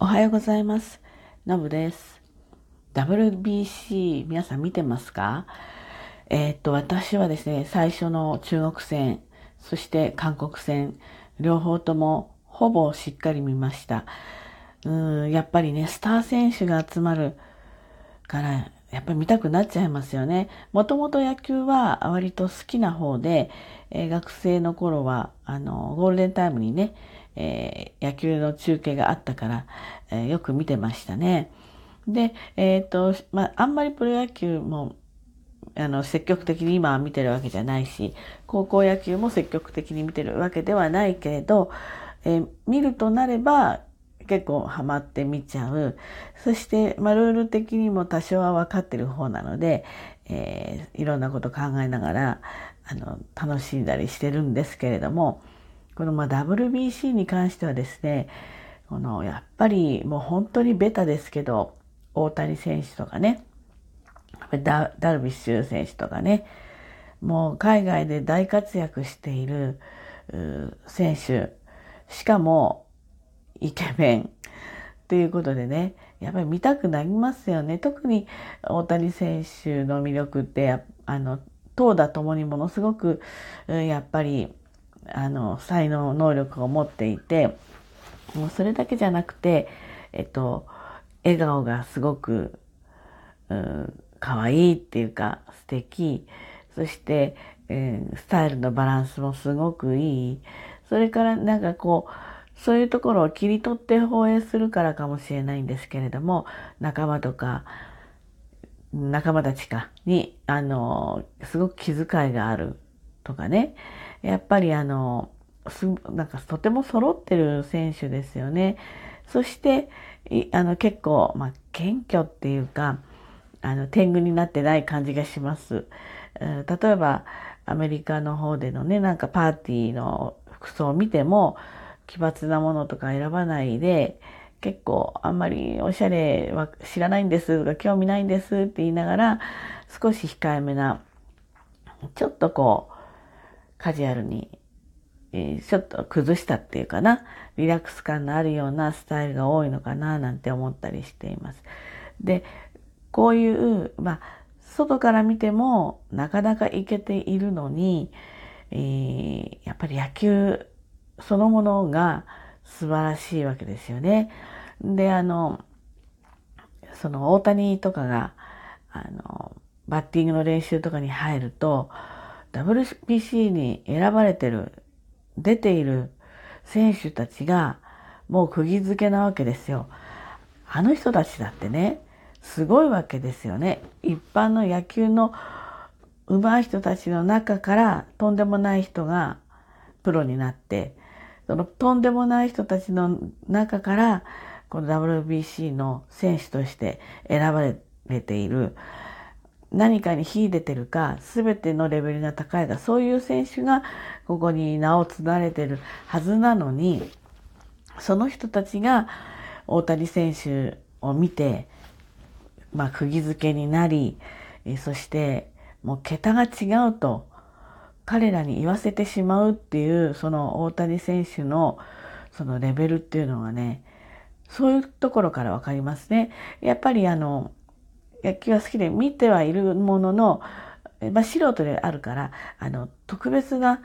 おはようございます。のぶです。WBC 皆さん見てますか？えーっと、私はですね、最初の中国戦、そして韓国戦、両方ともほぼしっかり見ました。うん、やっぱりね、スター選手が集まるから、やっぱり見たくなっちゃいますよね。もともと野球は割と好きな方で、えー学生の頃は、あの、ゴールデンタイムにね、えー野球の中継があったから、えーよく見てましたね。で、えっ、と、まあ、あんまりプロ野球も、あの、積極的に今は見てるわけじゃないし、高校野球も積極的に見てるわけではないけれど、えー見るとなれば、結構ハマって見ちゃう。そして、まあ、ルール的にも多少は分かってる方なので、えーいろんなこと考えながら、あの、楽しんだりしてるんですけれども、このまあ WBC に関してはですね、このやっぱりもう本当にベタですけど、大谷選手とかね、ダダルビッシュ選手とかね、もう海外で大活躍している選手、しかもイケメンということでね、やっぱり見たくなりますよね。特に大谷選手の魅力って、あの、投打ともにものすごく、やっぱり、あの、才能、能力を持っていて、もうそれだけじゃなくて、えっと、笑顔がすごく、うん、可愛いっていうか素敵。そして、うんスタイルのバランスもすごくいい。それからなんかこう、そういうところを切り取って放映するからかもしれないんですけれども、仲間とか、仲間たちかに、あの、すごく気遣いがあるとかね。やっぱりあの、すなんかとても揃ってる選手ですよね。そして、あの結構、まあ、謙虚っていうか、あの、天狗になってない感じがします。うん例えば、アメリカの方でのね、なんかパーティーの服装を見ても、奇抜なものとか選ばないで、結構あんまりおしゃれは知らないんですとか興味ないんですって言いながら、少し控えめな、ちょっとこう、カジュアルに、えーちょっと崩したっていうかな、リラックス感のあるようなスタイルが多いのかななんて思ったりしています。で、こういう、まあ、外から見てもなかなかいけているのに、えーやっぱり野球そのものが素晴らしいわけですよね。で、あの、その大谷とかが、あの、バッティングの練習とかに入ると、WBC に選ばれてる、出ている選手たちが、もう釘付けなわけですよ。あの人たちだってね、すごいわけですよね。一般の野球の上手い人たちの中から、とんでもない人がプロになって、そのとんでもない人たちの中から、この WBC の選手として選ばれている、何かに秀でてるか、すべてのレベルが高いか、そういう選手がここに名を連ねてるはずなのに、その人たちが大谷選手を見て、まあ、釘付けになり、そして、もう桁が違うと、彼らに言わせてしまうっていう、その大谷選手の、そのレベルっていうのがね、そういうところからわかりますね。やっぱりあの、野球は好きで見てはいるものの、まあ、素人であるから、あの、特別な、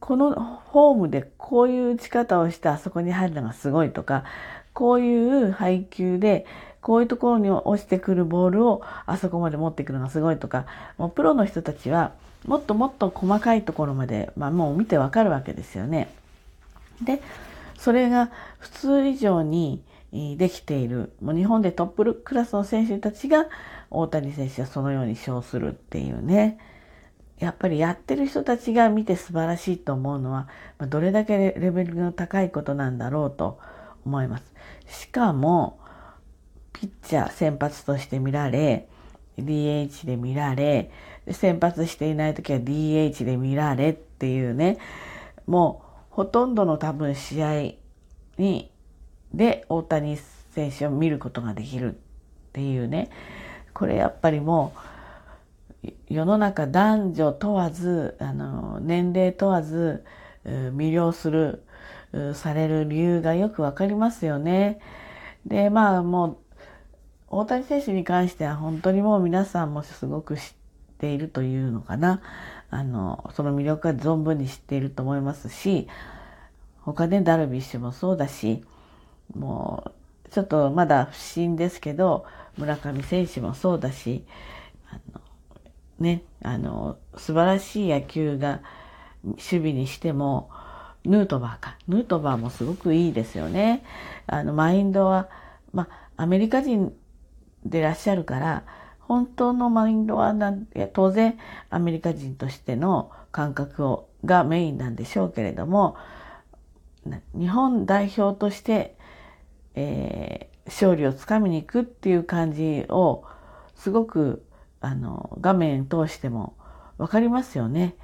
このホームでこういう打ち方をしてあそこに入るのがすごいとか、こういう配球で、こういうところに落ちてくるボールをあそこまで持ってくるのがすごいとか、もうプロの人たちはもっともっと細かいところまで、まあ、もう見てわかるわけですよね。で、それが普通以上にできている、もう日本でトップクラスの選手たちが大谷選手はそのように称するっていうね。やっぱりやってる人たちが見て素晴らしいと思うのは、どれだけレベルが高いことなんだろうと思います。しかも、ピッチャー先発として見られ、DH で見られ、先発していない時は DH で見られっていうね、もうほとんどの多分試合に、で大谷選手を見ることができるっていうね、これやっぱりもう、世の中男女問わず、あの、年齢問わず、魅了する、される理由がよくわかりますよね。で、まあもう、大谷選手に関しては本当にもう皆さんもすごく知っているというのかな。あの、その魅力は存分に知っていると思いますし、他でダルビッシュもそうだし、もう、ちょっとまだ不審ですけど、村上選手もそうだし、あの、ね、あの、素晴らしい野球が、守備にしても、ヌートバーか。ヌートバーもすごくいいですよね。あの、マインドは、ま、アメリカ人でいらっしゃるから、本当のマインドはなん当然アメリカ人としての感覚をがメインなんでしょうけれども、日本代表として、えー、勝利をつかみに行くっていう感じをすごくあの画面通しても分かりますよね。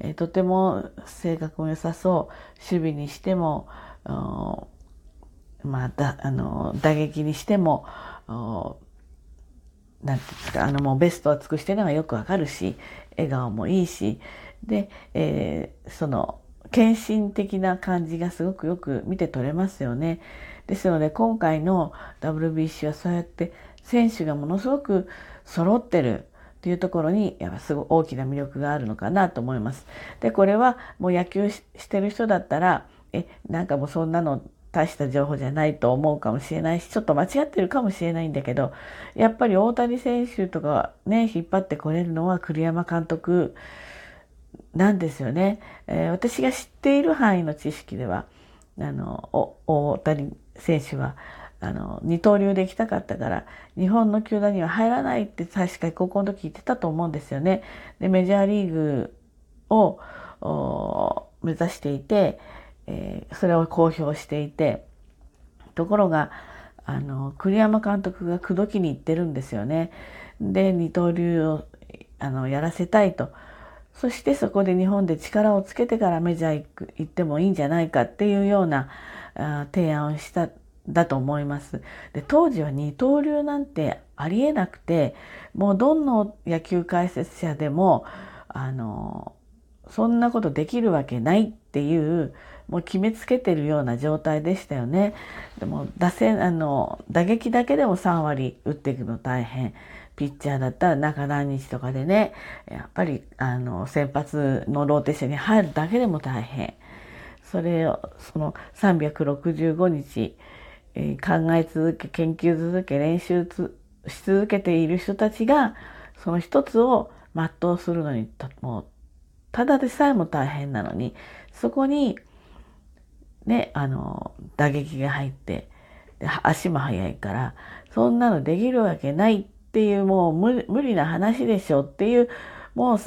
えー、とても性格も良さそう守備にしてもまあ、だあの打撃にしてもなんていうんですかあのもうベストを尽くしてるのがよくわかるし笑顔もいいしで、えー、その献身的な感じがすごくよく見て取れますよね。ですので今回の WBC はそうやって選手がものすごく揃ってるっていうところにやっぱすごい大きな魅力があるのかなと思います。で、これはもう野球してる人だったら、え、なんかもうそんなの大した情報じゃないと思うかもしれないし、ちょっと間違ってるかもしれないんだけど、やっぱり大谷選手とかね、引っ張ってこれるのは栗山監督なんですよね。えー、私が知っている範囲の知識では、あの、大谷選手は、あの、二刀流で行きたかったから、日本の球団には入らないって確かに高校の時言ってたと思うんですよね。で、メジャーリーグを目指していて、えー、それを公表していて、ところが、あの、栗山監督が口説きに行ってるんですよね。で、二刀流を、あの、やらせたいと。そしてそこで日本で力をつけてからメジャー行ってもいいんじゃないかっていうような提案をしただと思います。で、当時は二刀流なんてありえなくて、もうどんな野球解説者でも、あの、そんなことできるわけないっていう、もう決めつけてるような状態でしたよね。でも、打線、あの、打撃だけでも3割打っていくの大変。ピッチャーだったら中何日とかでね、やっぱり、あの、先発のローテーションに入るだけでも大変。それを、その365日、えー、考え続け、研究続け、練習し続けている人たちが、その一つを全うするのに、もう、ただでさえも大変なのに、そこに、ね、あの、打撃が入って、足も速いから、そんなのできるわけないっていう、もう無理な話でしょっていう、もう、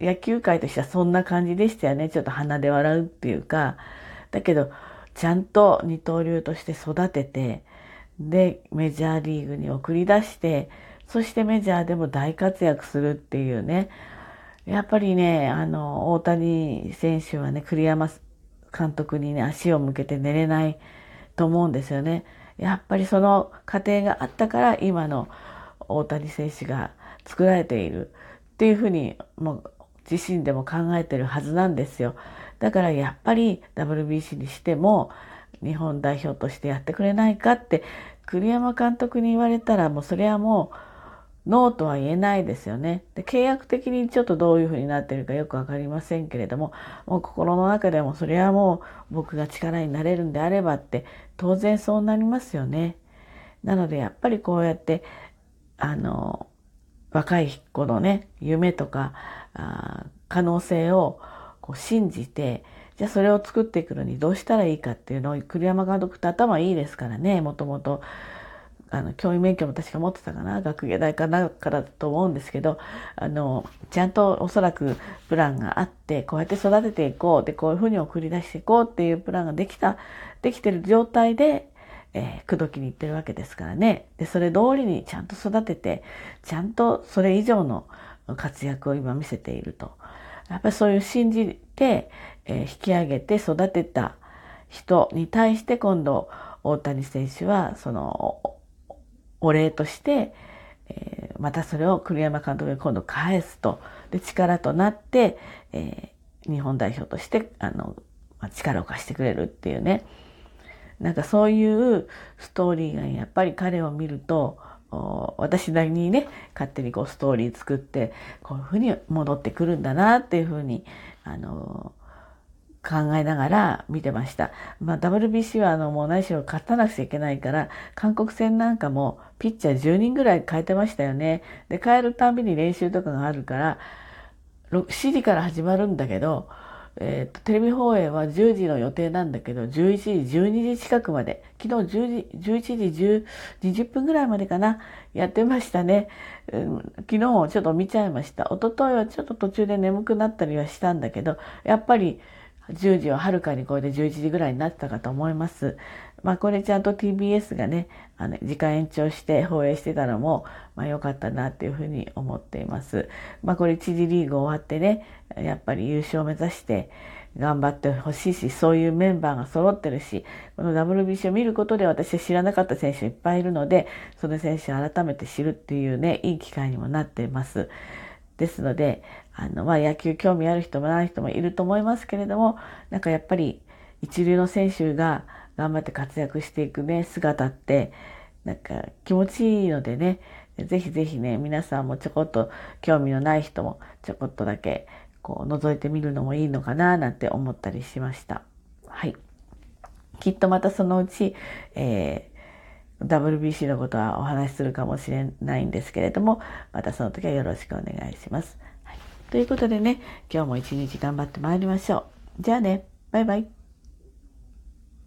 野球界としてはそんな感じでしたよね。ちょっと鼻で笑うっていうか。だけど、ちゃんと二刀流として育てて、で、メジャーリーグに送り出して、そしてメジャーでも大活躍するっていうね。やっぱりね、あの、大谷選手はね、栗山監督にね、足を向けて寝れないと思うんですよね。やっぱりその過程があったから、今の大谷選手が作られているっていうふうに、もう自身でも考えてるはずなんですよ。だからやっぱり WBC にしても日本代表としてやってくれないかって栗山監督に言われたらもうそれはもうノーとは言えないですよね。で契約的にちょっとどういうふうになってるかよくわかりませんけれども、もう心の中でもそれはもう僕が力になれるんであればって当然そうなりますよね。なのでやっぱりこうやってあの若い子のね夢とかあ可能性をこう信じて、じゃあそれを作っていくのにどうしたらいいかっていうのを栗山監督って頭いいですからね、もともと。あの、教員免許も確か持ってたかな、学芸大かなからだと思うんですけど、あの、ちゃんとおそらくプランがあって、こうやって育てていこう、で、こういうふうに送り出していこうっていうプランができた、できてる状態で、えー、口説きに行ってるわけですからね。で、それ通りにちゃんと育てて、ちゃんとそれ以上の活躍を今見せていると。やっぱりそういう信じて、えー、引き上げて育てた人に対して今度大谷選手はそのお礼として、えー、またそれを栗山監督が今度返すとで力となって、えー、日本代表としてあの力を貸してくれるっていうねなんかそういうストーリーがやっぱり彼を見ると、私なりにね、勝手にこうストーリー作って、こういうふうに戻ってくるんだなっていうふうに、あの、考えながら見てました。まあ、WBC はあの、もう何しろ勝たなくちゃいけないから、韓国戦なんかもピッチャー10人ぐらい変えてましたよね。で、変えるたびに練習とかがあるから、7時から始まるんだけど、えーと、テレビ放映は10時の予定なんだけど、11時、12時近くまで、昨日10時、11時10、20分ぐらいまでかな、やってましたね。うん、昨日ちょっと見ちゃいました。一昨日はちょっと途中で眠くなったりはしたんだけど、やっぱり10時をはるかに超えて11時ぐらいになってたかと思います。まあこれちゃんと TBS がね、あの時間延長して放映してたのも、まあ良かったなっていうふうに思っています。まあこれ1次リーグ終わってね、やっぱり優勝を目指して頑張ってほしいし、そういうメンバーが揃ってるし、この WBC を見ることで私は知らなかった選手いっぱいいるので、その選手を改めて知るっていうね、いい機会にもなっています。ですので、あの、まあ、野球興味ある人もない人もいると思いますけれども、なんかやっぱり一流の選手が頑張って活躍していくね、姿って、なんか気持ちいいのでね、ぜひぜひね、皆さんもちょこっと興味のない人もちょこっとだけこう覗いてみるのもいいのかななんて思ったりしました。はい。きっとまたそのうち、えー WBC のことはお話しするかもしれないんですけれども、またその時はよろしくお願いします。はい、ということでね、今日も一日頑張ってまいりましょう。じゃあね、バイバイ。